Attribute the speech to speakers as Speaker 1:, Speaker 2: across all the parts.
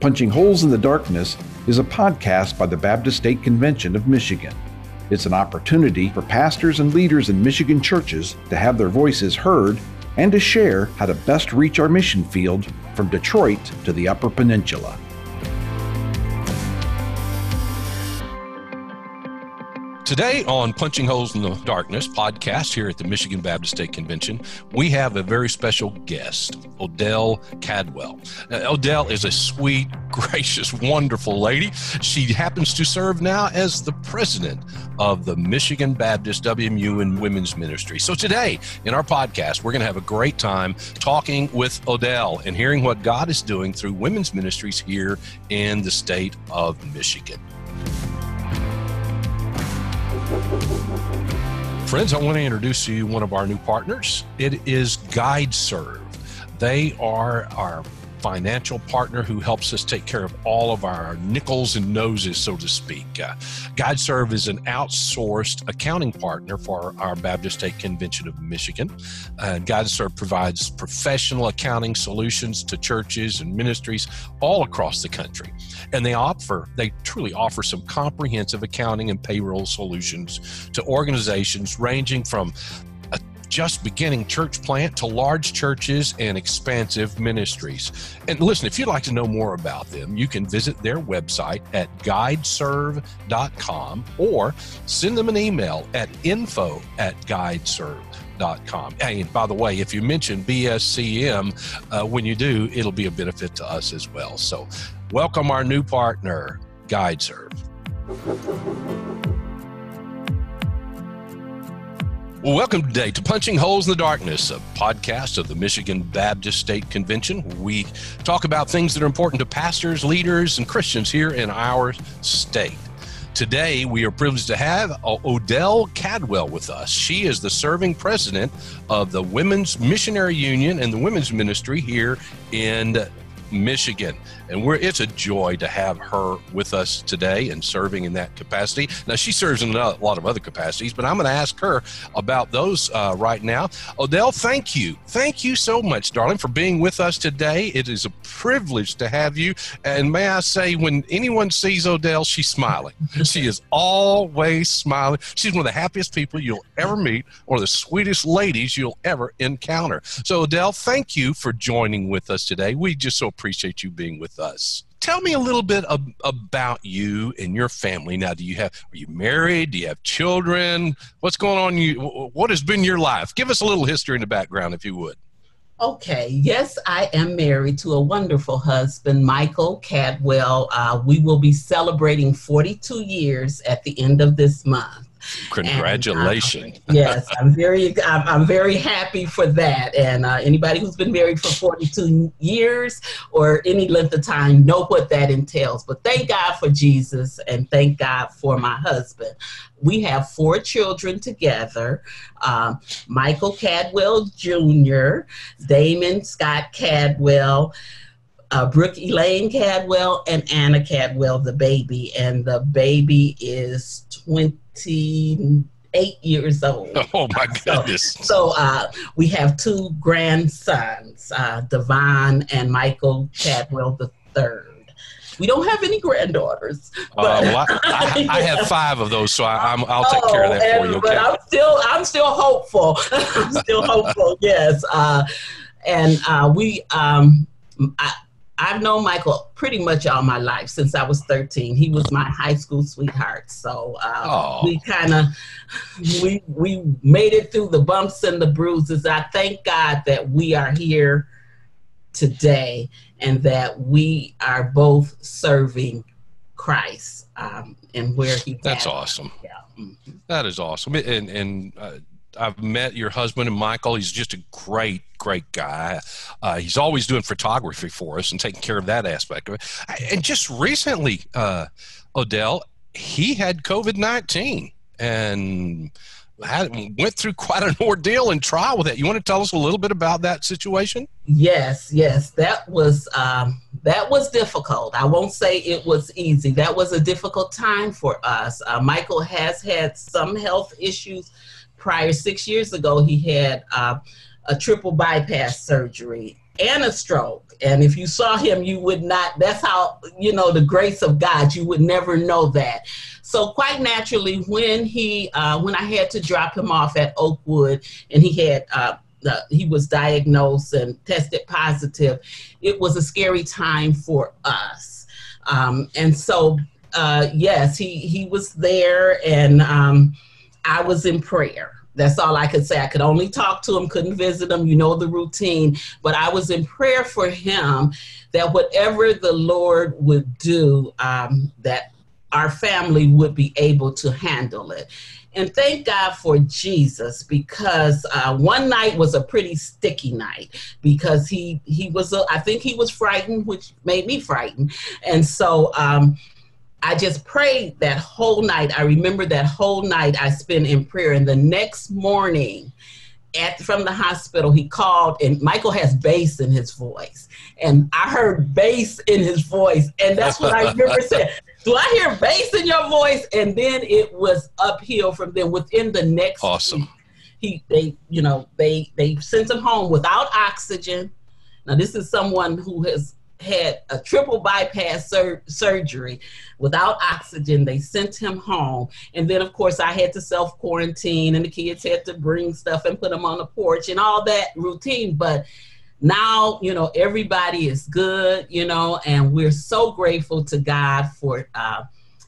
Speaker 1: Punching Holes in the Darkness is a podcast by the Baptist State Convention of Michigan. It's an opportunity for pastors and leaders in Michigan churches to have their voices heard and to share how to best reach our mission field from Detroit to the Upper Peninsula.
Speaker 2: Today on Punching Holes in the Darkness podcast here at the Michigan Baptist State Convention, we have a very special guest, Odell Cadwell. Now, Odell is a sweet, gracious, wonderful lady. She happens to serve now as the president of the Michigan Baptist WMU and Women's Ministry. So today in our podcast, we're going to have a great time talking with Odell and hearing what God is doing through women's ministries here in the state of Michigan. Friends, I want to introduce to you one of our new partners. It is GuideServe. They are our financial partner who helps us take care of all of our nickels and noses, so to speak. Uh, GuideServe is an outsourced accounting partner for our Baptist State Convention of Michigan. And GuideServe provides professional accounting solutions to churches and ministries all across the country. And they offer, they truly offer some comprehensive accounting and payroll solutions to organizations ranging from just beginning church plant to large churches and expansive ministries. And listen, if you'd like to know more about them, you can visit their website at guideserve.com or send them an email at info at guideserve.com. And by the way, if you mention BSCM uh, when you do, it'll be a benefit to us as well. So, welcome our new partner, GuideServe. Well, welcome today to Punching Holes in the Darkness, a podcast of the Michigan Baptist State Convention. We talk about things that are important to pastors, leaders, and Christians here in our state. Today, we are privileged to have Odell Cadwell with us. She is the serving president of the Women's Missionary Union and the Women's Ministry here in Michigan. And it's a joy to have her with us today and serving in that capacity. Now, she serves in a lot of other capacities, but I'm going to ask her about those uh, right now. Odell, thank you. Thank you so much, darling, for being with us today. It is a privilege to have you. And may I say, when anyone sees Odell, she's smiling. she is always smiling. She's one of the happiest people you'll ever meet, one of the sweetest ladies you'll ever encounter. So, Odell, thank you for joining with us today. We just so appreciate you being with us. Tell me a little bit of, about you and your family. Now, do you have are you married? Do you have children? What's going on? You what has been your life? Give us a little history in the background, if you would.
Speaker 3: Okay, yes, I am married to a wonderful husband, Michael Cadwell. Uh, we will be celebrating 42 years at the end of this month.
Speaker 2: Congratulations!
Speaker 3: And, uh, yes, I'm very, I'm, I'm, very happy for that. And uh, anybody who's been married for 42 years or any length of time know what that entails. But thank God for Jesus, and thank God for my husband. We have four children together: um, Michael Cadwell Jr., Damon Scott Cadwell uh, Brooke Elaine Cadwell and Anna Cadwell, the baby. And the baby is 28 years old.
Speaker 2: Oh, my goodness.
Speaker 3: So, so uh, we have two grandsons, uh, Devon and Michael the third. We don't have any granddaughters.
Speaker 2: Uh, but uh, well, I, I, I, have five of those, so I, will take oh, care of that and, for you. Okay?
Speaker 3: But I'm still, I'm still hopeful. I'm still hopeful. Yes, uh, and uh, we, um, I, I've known Michael pretty much all my life since I was 13. He was my high school sweetheart. So uh, we kind of we we made it through the bumps and the bruises. I thank God that we are here today and that we are both serving Christ um, and where he.
Speaker 2: That's awesome. Yeah. Mm-hmm. That is awesome. And and uh, I've met your husband and Michael. He's just a great, great guy. Uh, he's always doing photography for us and taking care of that aspect of it. And just recently, uh, Odell, he had COVID nineteen and had, went through quite an ordeal and trial with it. You want to tell us a little bit about that situation?
Speaker 3: Yes, yes, that was um, that was difficult. I won't say it was easy. That was a difficult time for us. Uh, Michael has had some health issues prior six years ago he had uh, a triple bypass surgery and a stroke. And if you saw him, you would not, that's how, you know, the grace of God, you would never know that. So quite naturally, when he, uh, when I had to drop him off at Oakwood and he had, uh, uh, he was diagnosed and tested positive, it was a scary time for us. Um, and so, uh, yes, he, he was there and um, I was in prayer. That's all I could say. I could only talk to him, couldn't visit him. You know the routine. But I was in prayer for him that whatever the Lord would do, um, that our family would be able to handle it. And thank God for Jesus because uh, one night was a pretty sticky night because he he was I think he was frightened, which made me frightened, and so um, I just prayed that whole night. I remember that whole night I spent in prayer. And the next morning, at from the hospital, he called, and Michael has bass in his voice, and I heard bass in his voice, and that's what I remember saying. Do I hear bass in your voice? And then it was uphill from then. Within the next
Speaker 2: awesome, week,
Speaker 3: he they you know they they sent him home without oxygen. Now this is someone who has had a triple bypass sur- surgery without oxygen. They sent him home. And then, of course, I had to self quarantine, and the kids had to bring stuff and put them on the porch and all that routine. But now, you know, everybody is good, you know, and we're so grateful to God for uh,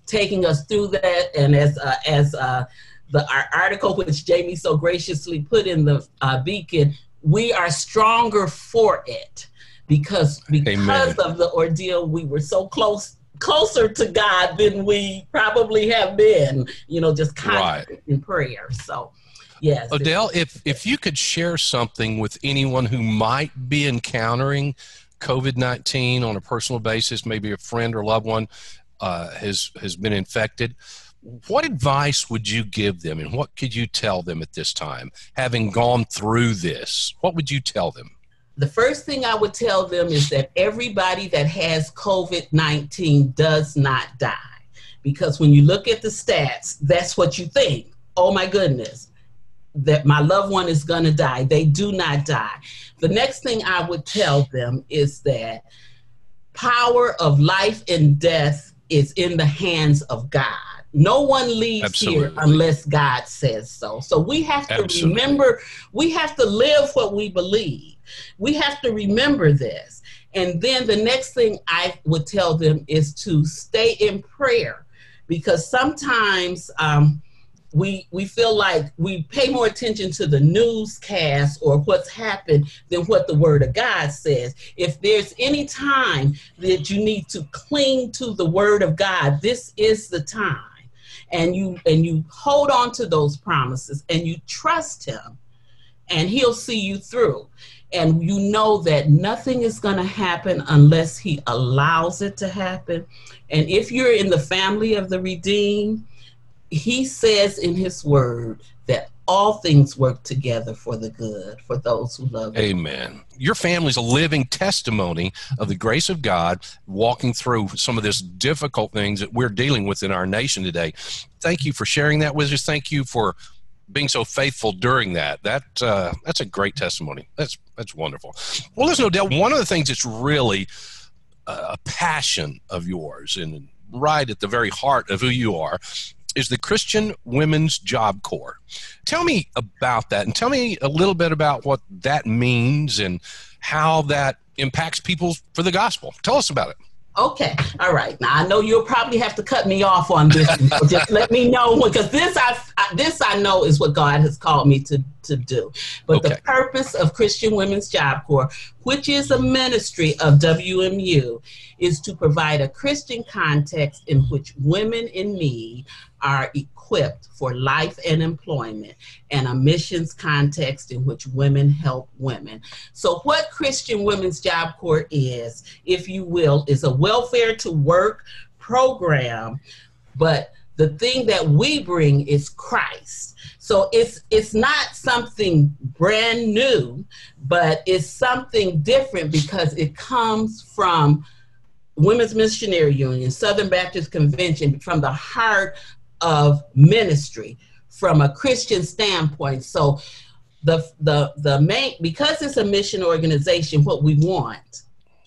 Speaker 3: taking us through that. And as, uh, as, uh, the our article which Jamie so graciously put in the uh, beacon, we are stronger for it because because Amen. of the ordeal we were so close closer to God than we probably have been, you know, just constant right. in prayer. So yes.
Speaker 2: Odell, if if you could share something with anyone who might be encountering COVID nineteen on a personal basis, maybe a friend or loved one uh, has has been infected. What advice would you give them, and what could you tell them at this time, having gone through this? What would you tell them?
Speaker 3: The first thing I would tell them is that everybody that has COVID 19 does not die. Because when you look at the stats, that's what you think. Oh my goodness, that my loved one is going to die. They do not die. The next thing I would tell them is that power of life and death is in the hands of God. No one leaves Absolutely. here unless God says so. So we have to Absolutely. remember, we have to live what we believe. We have to remember this. And then the next thing I would tell them is to stay in prayer because sometimes um, we we feel like we pay more attention to the newscast or what's happened than what the word of God says. If there's any time that you need to cling to the word of God, this is the time. And you and you hold on to those promises and you trust him and he'll see you through and you know that nothing is going to happen unless he allows it to happen. And if you're in the family of the redeemed, he says in his word all things work together for the good for those who love
Speaker 2: him. Amen. Your family's a living testimony of the grace of God walking through some of this difficult things that we're dealing with in our nation today. Thank you for sharing that with us. Thank you for being so faithful during that. That uh, that's a great testimony. That's that's wonderful. Well, there's no doubt. One of the things that's really a passion of yours and right at the very heart of who you are is the Christian Women's Job Corps. Tell me about that and tell me a little bit about what that means and how that impacts people for the gospel. Tell us about it.
Speaker 3: Okay, all right. Now I know you'll probably have to cut me off on this. so just let me know because this I, I, this I know is what God has called me to to do. But okay. the purpose of Christian Women's Job Corps, which is a ministry of WMU, is to provide a Christian context in which women in need are equipped for life and employment and a missions context in which women help women. So, what Christian Women's Job Corps is, if you will, is a welfare to work program, but the thing that we bring is Christ. So it's it's not something brand new, but it's something different because it comes from Women's Missionary Union, Southern Baptist Convention, from the heart of ministry from a Christian standpoint. So the the the main because it's a mission organization what we want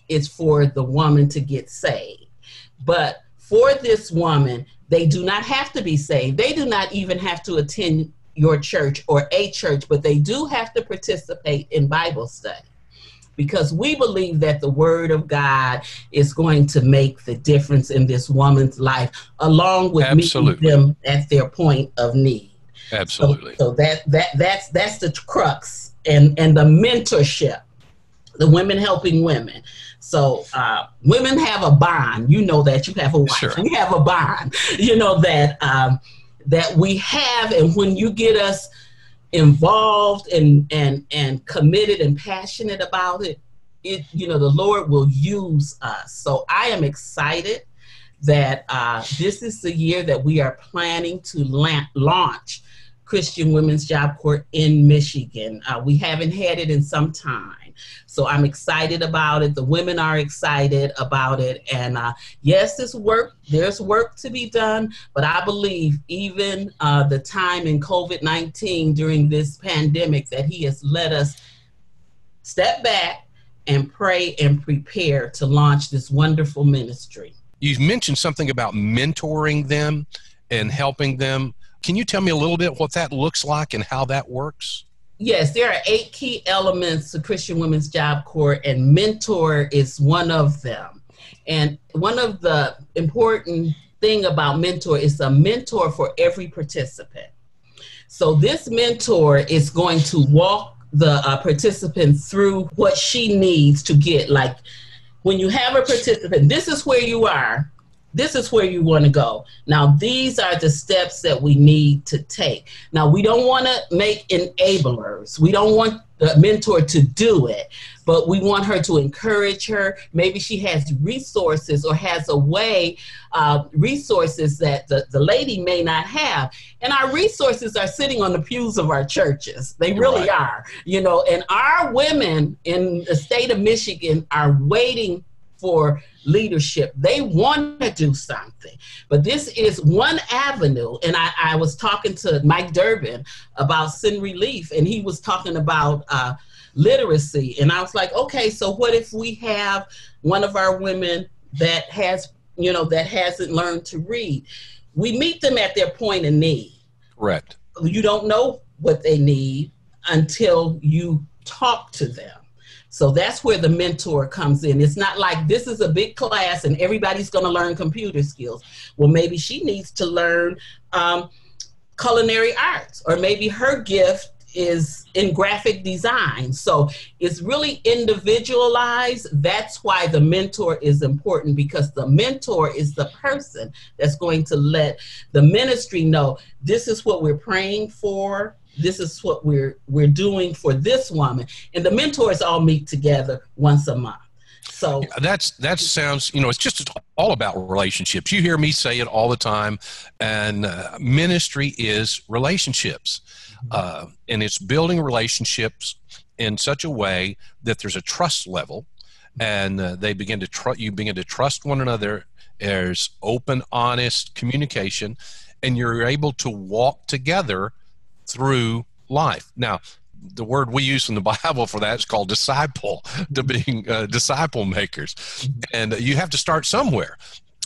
Speaker 3: is for the woman to get saved. But for this woman they do not have to be saved. They do not even have to attend your church or a church but they do have to participate in bible study because we believe that the word of God is going to make the difference in this woman's life, along with
Speaker 2: Absolutely.
Speaker 3: meeting them at their point of need.
Speaker 2: Absolutely.
Speaker 3: So, so that that that's that's the crux and and the mentorship, the women helping women. So uh, women have a bond. You know that you have a wife.
Speaker 2: Sure.
Speaker 3: You have a bond. You know that um, that we have, and when you get us involved and and and committed and passionate about it, it you know the Lord will use us. So I am excited that uh, this is the year that we are planning to la- launch Christian Women's Job Corps in Michigan. Uh, we haven't had it in some time. So I'm excited about it. The women are excited about it. And uh, yes, this work, there's work to be done, but I believe even uh, the time in COVID 19 during this pandemic that He has let us step back and pray and prepare to launch this wonderful ministry.
Speaker 2: You've mentioned something about mentoring them and helping them. Can you tell me a little bit what that looks like and how that works?
Speaker 3: Yes, there are eight key elements to Christian Women's Job Corps, and mentor is one of them. And one of the important thing about mentor is a mentor for every participant. So this mentor is going to walk the uh, participant through what she needs to get. Like when you have a participant, this is where you are this is where you want to go. Now, these are the steps that we need to take. Now, we don't want to make enablers. We don't want the mentor to do it, but we want her to encourage her. Maybe she has resources or has a way, uh, resources that the, the lady may not have. And our resources are sitting on the pews of our churches. They really
Speaker 2: Right.
Speaker 3: are, you know, and our women in the state of Michigan are waiting for leadership. They want to do something, but this is one avenue. And I, I was talking to Mike Durbin about Send Relief, and he was talking about uh, literacy. And I was like, okay, so what if we have one of our women that has, you know, that hasn't learned to read? We meet them at their point of need
Speaker 2: Correct.
Speaker 3: you don't know what they need until you talk to them. So that's where the mentor comes in. It's not like this is a big class and everybody's going to learn computer skills. Well, maybe she needs to learn um, culinary arts, or maybe her gift is in graphic design. So it's really individualized. That's why the mentor is important because the mentor is the person that's going to let the ministry know this is what we're praying for. This is what we're we're doing for this woman, and the mentors all meet together once a month. So
Speaker 2: That's that sounds you know it's just all about relationships. You hear me say it all the time, and uh, ministry is relationships, uh, and it's building relationships in such a way that there's a trust level, and uh, they begin to trust you begin to trust one another. There's open, honest communication, and you're able to walk together through life. Now, the word we use in the Bible for that is called disciple, to being uh, disciple makers. And you have to start somewhere.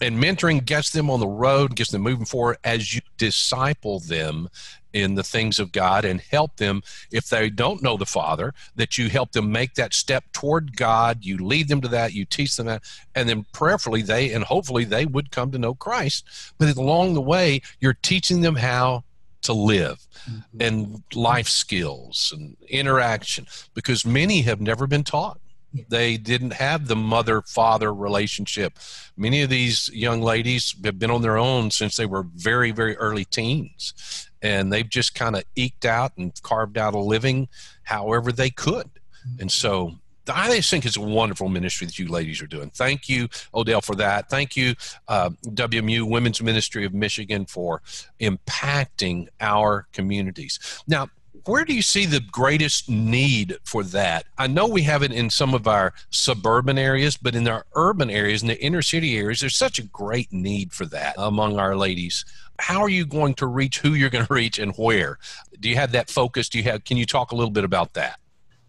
Speaker 2: And mentoring gets them on the road, gets them moving forward as you disciple them in the things of God and help them if they don't know the Father, that you help them make that step toward God. You lead them to that, you teach them that, and then prayerfully they and hopefully they would come to know Christ. But along the way, you're teaching them how to live mm-hmm. and life skills and interaction because many have never been taught. They didn't have the mother father relationship. Many of these young ladies have been on their own since they were very, very early teens. And they've just kind of eked out and carved out a living however they could. And mm-hmm. so I think it's a wonderful ministry that you ladies are doing. Thank you, Odell, for that. Thank you, uh, WMU Women's Ministry of Michigan, for impacting our communities. Now, where do you see the greatest need for that? I know we have it in some of our suburban areas, but in our urban areas, in the inner city areas, there's such a great need for that among our ladies. How are you going to reach who you're going to reach and where? Do you have that focus? Do you have? Can you talk a little bit about that?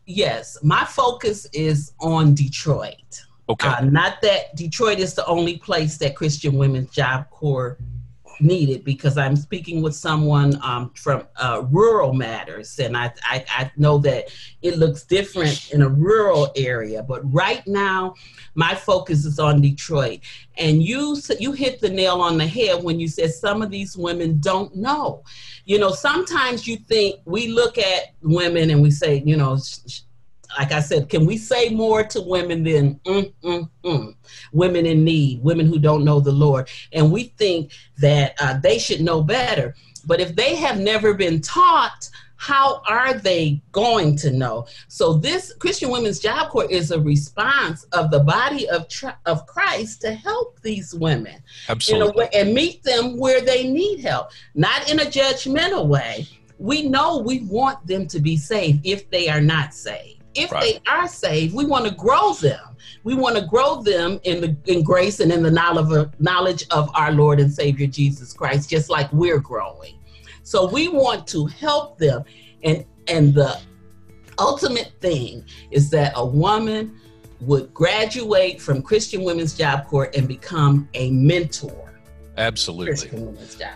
Speaker 3: Yes, my focus is on Detroit.
Speaker 2: Okay.
Speaker 3: Uh, not that Detroit is the only place that Christian Women's Job Corps needed because I'm speaking with someone um, from uh, rural matters, and I, I, I know that it looks different in a rural area. But right now, my focus is on Detroit, and you you hit the nail on the head when you said some of these women don't know. You know, sometimes you think we look at women and we say, you know. Sh- like I said, can we say more to women than mm, mm, mm, women in need, women who don't know the Lord? And we think that uh, they should know better. But if they have never been taught, how are they going to know? So this Christian Women's Job Corps is a response of the body of of Christ to help these women,
Speaker 2: absolutely,
Speaker 3: and meet them where they need help, not in a judgmental way. We know we want them to be saved if they are not saved if right. they are saved, we want to grow them. We want to grow them in the in grace and in the knowledge of, knowledge of our Lord and Savior Jesus Christ, just like we're growing. So we want to help them, and and the ultimate thing is that a woman would graduate from Christian Women's Job Corps and become a mentor
Speaker 2: Absolutely.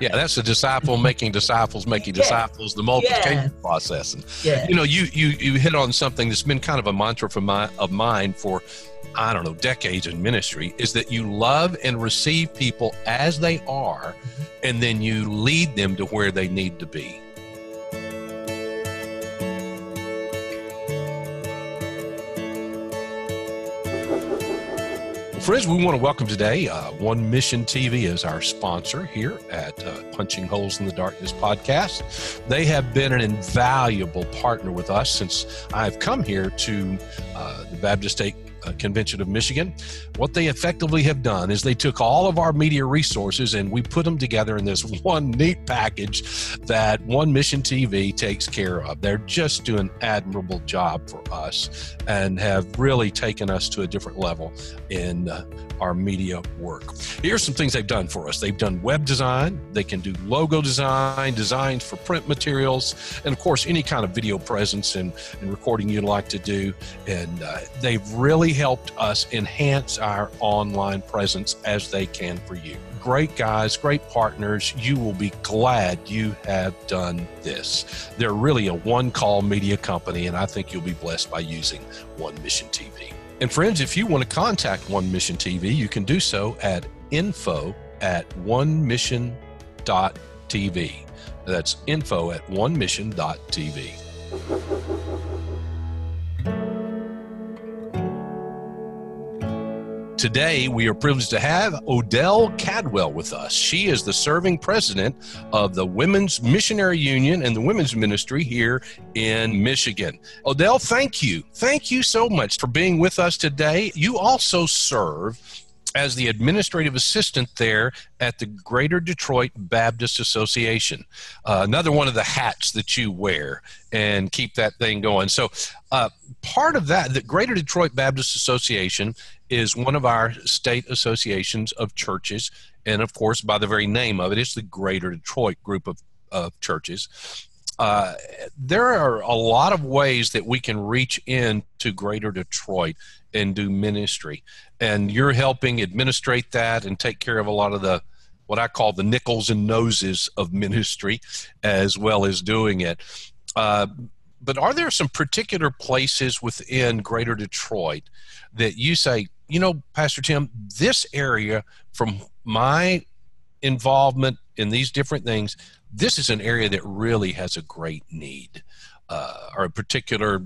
Speaker 2: Yeah, that's the disciple making disciples making yes. disciples, the multiplication yes. process. And yes. you know, you you you hit on something that's been kind of a mantra for my of mine for I don't know, decades in ministry is that you love and receive people as they are mm-hmm. and then you lead them to where they need to be. Friends, we want to welcome today uh, One Mission TV as our sponsor here at uh, Punching Holes in the Darkness podcast. They have been an invaluable partner with us since I've come here to uh, the Baptist State Convention of Michigan. What they effectively have done is they took all of our media resources and we put them together in this one neat package that One Mission TV takes care of. They're just doing an admirable job for us and have really taken us to a different level in uh, our media work. Here's some things they've done for us. They've done web design, they can do logo design, designs for print materials, and of course, any kind of video presence and, and recording you'd like to do. And uh, they've really helped us enhance our online presence as they can for you. Great guys, great partners. You will be glad you have done this. They're really a one call media company, and I think you'll be blessed by using One Mission TV. And friends, if you want to contact One Mission TV, you can do so at info at onemission.tv. That's info at onemission.tv. Today, we are privileged to have Odell Cadwell with us. She is the serving president of the Women's Missionary Union and the Women's Ministry here in Michigan. Odell, thank you. Thank you so much for being with us today. You also serve as the administrative assistant there at the Greater Detroit Baptist Association. Uh, another one of the hats that you wear and keep that thing going. So, uh, part of that, the Greater Detroit Baptist Association is one of our state associations of churches. And of course, by the very name of it, it's the Greater Detroit group of, of churches. Uh, there are a lot of ways that we can reach into Greater Detroit and do ministry. And you're helping administrate that and take care of a lot of the what I call the nickels and noses of ministry, as well as doing it. Uh, but are there some particular places within Greater Detroit that you say, you know, Pastor Tim, this area from my involvement in these different things, this is an area that really has a great need uh, or a particular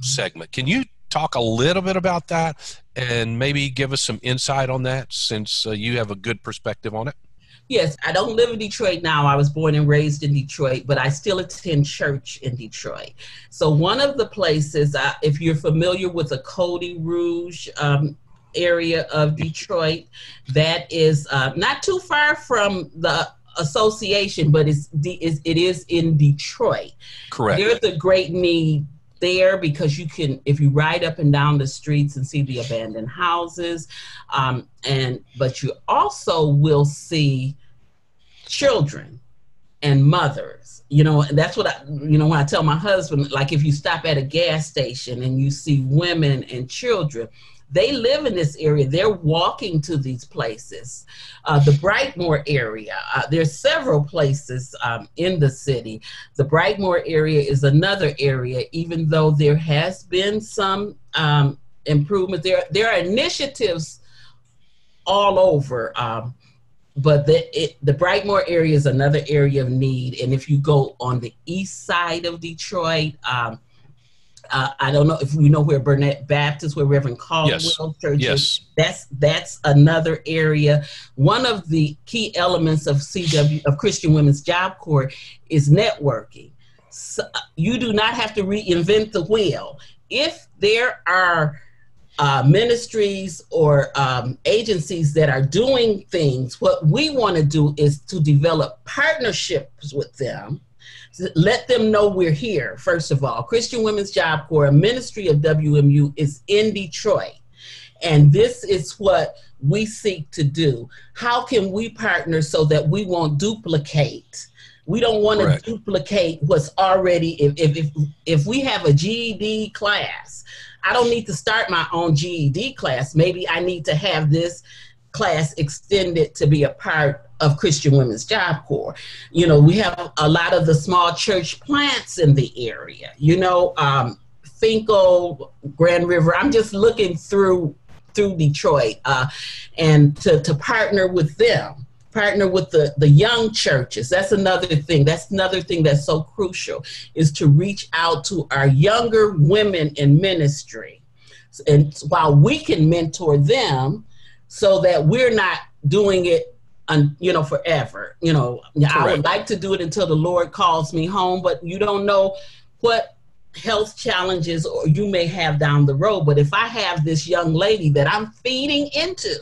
Speaker 2: segment. Can you talk a little bit about that and maybe give us some insight on that since uh, you have a good perspective on it?
Speaker 3: Yes, I don't live in Detroit now. I was born and raised in Detroit, but I still attend church in Detroit. So, one of the places, uh, if you're familiar with the Cody Rouge um, area of Detroit, that is uh, not too far from the association, but it's, it's it is in Detroit.
Speaker 2: Correct.
Speaker 3: There's a great need there because you can if you ride up and down the streets and see the abandoned houses um, and but you also will see children and mothers you know and that's what i you know when i tell my husband like if you stop at a gas station and you see women and children they live in this area. They're walking to these places. Uh, the Brightmoor area, uh, there's several places um, in the city. The Brightmoor area is another area, even though there has been some um, improvement. There, there are initiatives all over. Um, but the it, the Brightmoor area is another area of need, and if you go on the east side of Detroit, um, uh, I don't know if you know where Burnett Baptist, where Reverend Caldwell
Speaker 2: yes.
Speaker 3: Church
Speaker 2: yes.
Speaker 3: is. That's that's another area. One of the key elements of CW of Christian Women's Job Corps is networking. So you do not have to reinvent the wheel. If there are uh, ministries or um, agencies that are doing things, what we want to do is to develop partnerships with them let them know we're here, first of all. Christian Women's Job Corps, a ministry of WMU, is in Detroit. And this is what we seek to do. How can we partner so that we won't duplicate? We don't want to duplicate what's already, if, if, if, if we have a GED class, I don't need to start my own GED class. Maybe I need to have this class extended to be a part of Christian Women's Job Corps. You know, we have a lot of the small church plants in the area. You know, um, Fenkell, Grand River. I'm just looking through through Detroit uh, and to, to partner with them partner with the, the young churches that's another thing that's another thing that's so crucial is to reach out to our younger women in ministry and while we can mentor them so that we're not doing it un, you know, forever. You know, Correct. I would like to do it until the Lord calls me home, but you don't know what health challenges or you may have down the road. But if I have this young lady that I'm feeding into,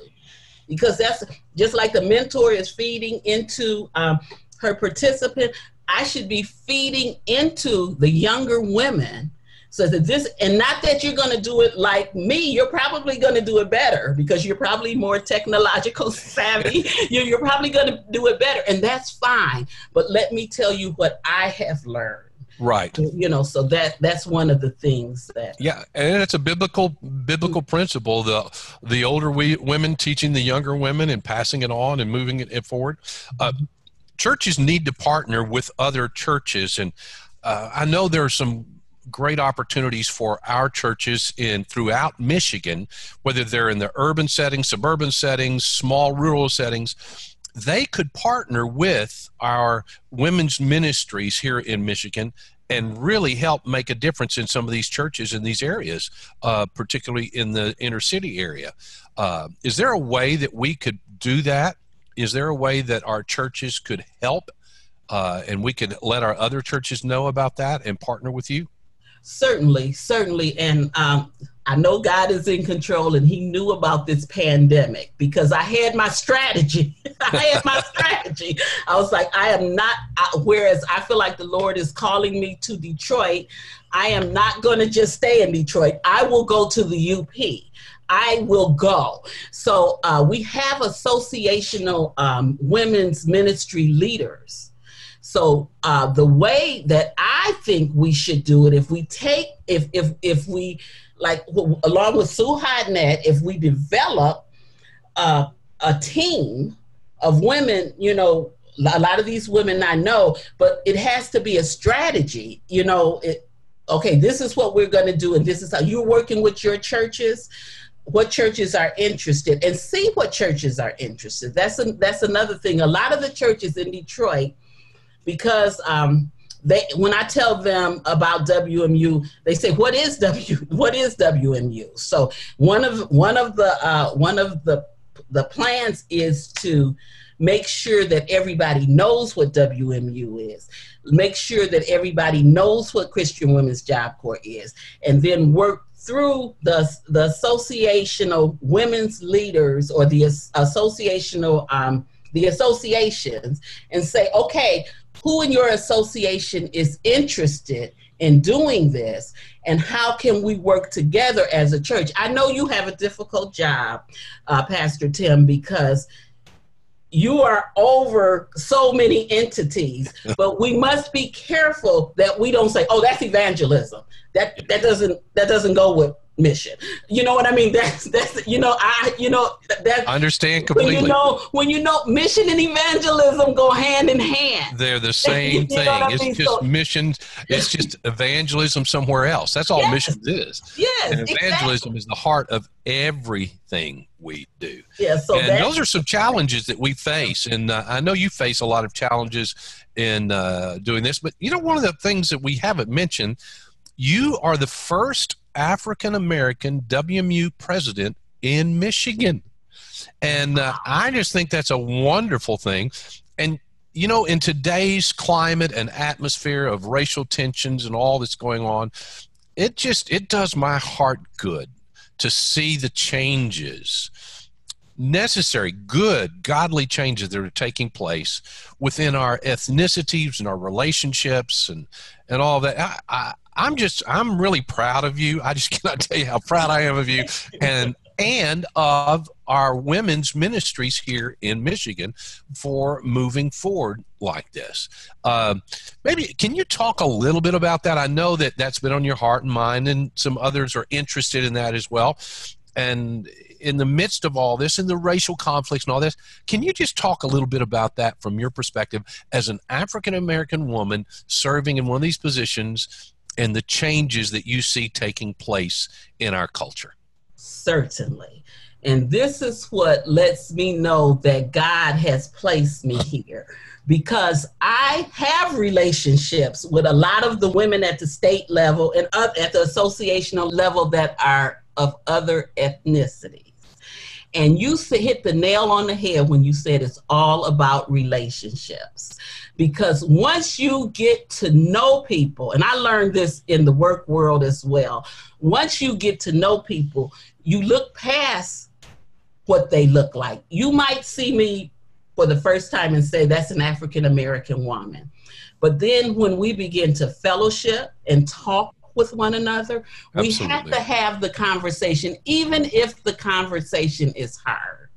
Speaker 3: because that's just like the mentor is feeding into um, her participant, I should be feeding into the younger women so that this, and not that you're going to do it like me, you're probably going to do it better because you're probably more technological savvy. you're, you're probably going to do it better, and that's fine. But let me tell you what I have learned
Speaker 2: right
Speaker 3: you know so that that's one of the things that
Speaker 2: yeah and it's a biblical biblical principle the the older we women teaching the younger women and passing it on and moving it forward uh, churches need to partner with other churches and uh, i know there are some great opportunities for our churches in throughout Michigan, whether they're in the urban settings, suburban settings, small rural settings. They could partner with our women's ministries here in Michigan and really help make a difference in some of these churches in these areas, uh, particularly in the inner city area. Uh, is there a way that we could do that? Is there a way that our churches could help uh, and we could let our other churches know about that and partner with you?
Speaker 3: Certainly, certainly. And um, I know God is in control and He knew about this pandemic because I had my strategy. I had my strategy. I was like, I am not, I, whereas I feel like the Lord is calling me to Detroit, I am not going to just stay in Detroit. I will go to the UP. I will go. So uh, we have associational um, women's ministry leaders so uh, the way that I think we should do it, if we take, if if if we like, along with Sue Hodnett, if we develop uh, a team of women, you know, a lot of these women I know, but it has to be a strategy. You know, it, okay, this is what we're going to do, and this is how you're working with your churches what churches are interested and see what churches are interested. That's a, that's another thing. A lot of the churches in Detroit because um, they when I tell them about WMU, they say, "What is W? What is WMU?" So one of one of the uh, one of the the plans is to make sure that everybody knows what WMU is, make sure that everybody knows what Christian Women's Job Corps is, and then work through the the associational women's leaders or the associational um, the associations and say, okay, who in your association is interested in doing this and how can we work together as a church? I know you have a difficult job uh, pastor tim because you are over so many entities but we must be careful that we don't say oh that's evangelism. That that doesn't that doesn't go with mission. You know what I mean? That's that's you know I you know that
Speaker 2: understand completely.
Speaker 3: When you know when you know mission and evangelism go hand in hand.
Speaker 2: They're the same thing. It's mean? just so, mission. It's just evangelism somewhere else. That's all yes. mission is.
Speaker 3: Yes,
Speaker 2: and evangelism exactly. is the heart of everything we do.
Speaker 3: Yeah, so
Speaker 2: and those are some challenges that we face, and uh, I know you face a lot of challenges in uh, doing this. But you know, one of the things that we haven't mentioned, you are the first African American WMU president in Michigan. And uh, I just think that's a wonderful thing. And, you know, in today's climate and atmosphere of racial tensions and all that's going on, it just it does my heart good to see the changes necessary good godly changes that are taking place within our ethnicities and our relationships and and all that I, I, I'm just I'm really proud of you. I just cannot tell you how proud I am of you and and of our women's ministries here in Michigan for moving forward like this. Uh, maybe can you talk a little bit about that? I know that that's been on your heart and mind, and some others are interested in that as well. And in the midst of all this and the racial conflicts and all this, can you just talk a little bit about that from your perspective as an African American woman serving in one of these positions and the changes that you see taking place in our culture?
Speaker 3: Certainly. And this is what lets me know that God has placed me uh-huh. here because I have relationships with a lot of the women at the state level and at the associational level that are of other ethnicities. And you hit the nail on the head when you said it's all about relationships because once you get to know people, and I learned this in the work world as well, once you get to know people, you look past what they look like. You might see me for the first time and say, that's an African American woman. But then when we begin to fellowship and talk with one another, Absolutely. we have to have the conversation, even if the conversation is hard.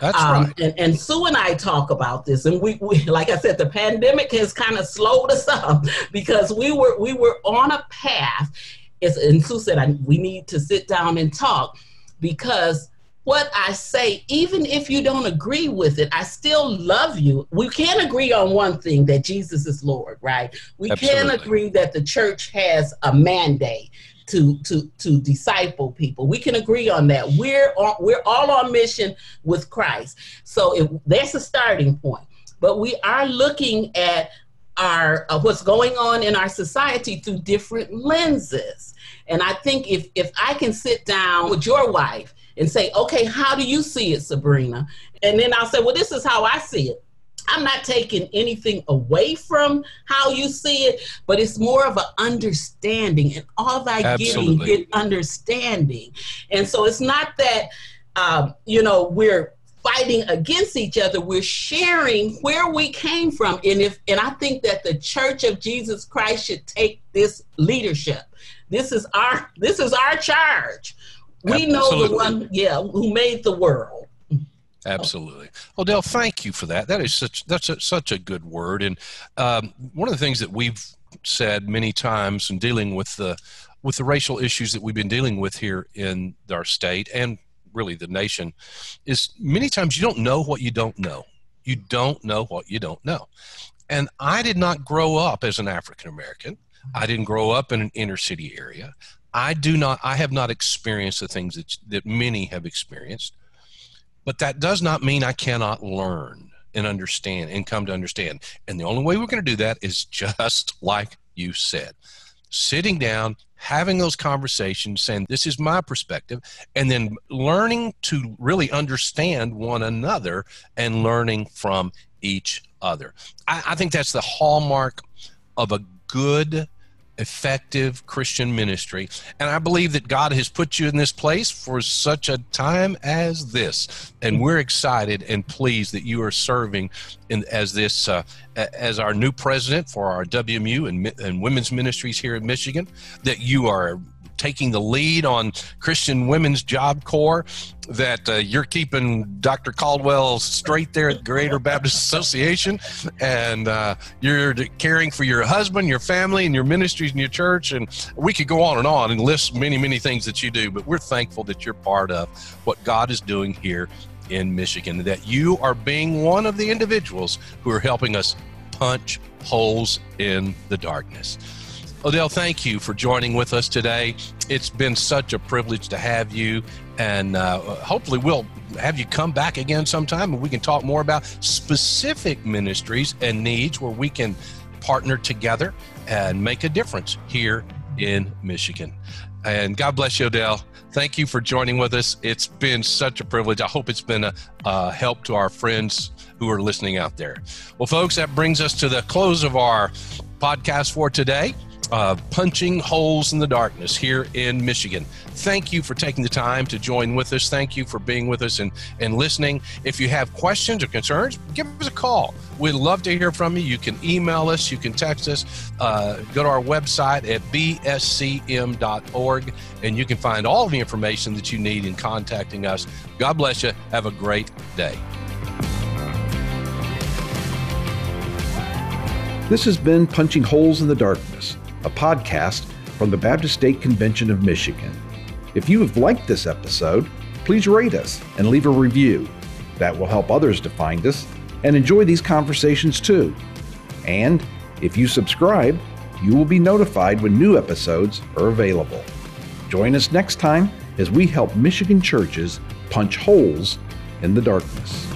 Speaker 2: That's um, right.
Speaker 3: And, and, Sue and I talk about this, and we, we like I said, the pandemic has kind of slowed us up because we were we were on a path. It's, and Sue said, I, we need to sit down and talk because what I say, even if you don't agree with it, I still love you. We can't agree on one thing that Jesus is Lord, right? We can't agree that the church has a mandate to to to disciple people. We can agree on that. We're on, we're all on mission with Christ. So if, that's a starting point. But we are looking at our uh, what's going on in our society through different lenses. And I think if if I can sit down with your wife and say, "Okay, how do you see it, Sabrina?" And then I'll say, "Well, this is how I see it." I'm not taking anything away from how you see it, but it's more of an understanding, and all thy Absolutely. getting get understanding. And so it's not that um, you know we're fighting against each other. We're sharing where we came from, and if and I think that the Church of Jesus Christ should take this leadership. This is our this is our charge. We Absolutely. know the one, yeah, who made the world.
Speaker 2: Absolutely. Well, Dale, thank you for that. That is such that's a, such a good word. And um, one of the things that we've said many times in dealing with the with the racial issues that we've been dealing with here in our state and really the nation is many times you don't know what you don't know. You don't know what you don't know. And I did not grow up as an African American. I didn't grow up in an inner city area. I do not. I have not experienced the things that that many have experienced. But that does not mean I cannot learn and understand and come to understand. And the only way we're going to do that is just like you said sitting down, having those conversations, saying, This is my perspective, and then learning to really understand one another and learning from each other. I, I think that's the hallmark of a good effective Christian ministry. And I believe that God has put you in this place for such a time as this. And we're excited and pleased that you are serving in, as this uh, as our new president for our WMU and, and women's ministries here in Michigan. That you are taking the lead on Christian Women's Job Corps, that uh, you're keeping Dr. Caldwell straight there at Greater Baptist Association, and uh, you're caring for your husband, your family, and your ministries in your church. And we could go on and on and list many, many things that you do, but we're thankful that you're part of what God is doing here in Michigan, that you are being one of the individuals who are helping us punch holes in the darkness. Odell, thank you for joining with us today. It's been such a privilege to have you, and uh, hopefully, we'll have you come back again sometime and we can talk more about specific ministries and needs where we can partner together and make a difference here in Michigan. And God bless you, Odell. Thank you for joining with us. It's been such a privilege. I hope it's been a, a help to our friends who are listening out there. Well, folks, that brings us to the close of our podcast for today uh, punching holes in the darkness here in Michigan. Thank you for taking the time to join with us. Thank you for being with us and, and listening. If you have questions or concerns, give us a call. We'd love to hear from you. You can email us, you can text us, uh, go to our website at bscm.org, and you can find all the information that you need in contacting us. God bless you. Have a great day.
Speaker 1: This has been Punching Holes in the Darkness a podcast from the Baptist State Convention of Michigan. If you have liked this episode, please rate us and leave a review. That will help others to find us and enjoy these conversations too. And if you subscribe, you will be notified when new episodes are available. Join us next time as we help Michigan churches punch holes in the darkness.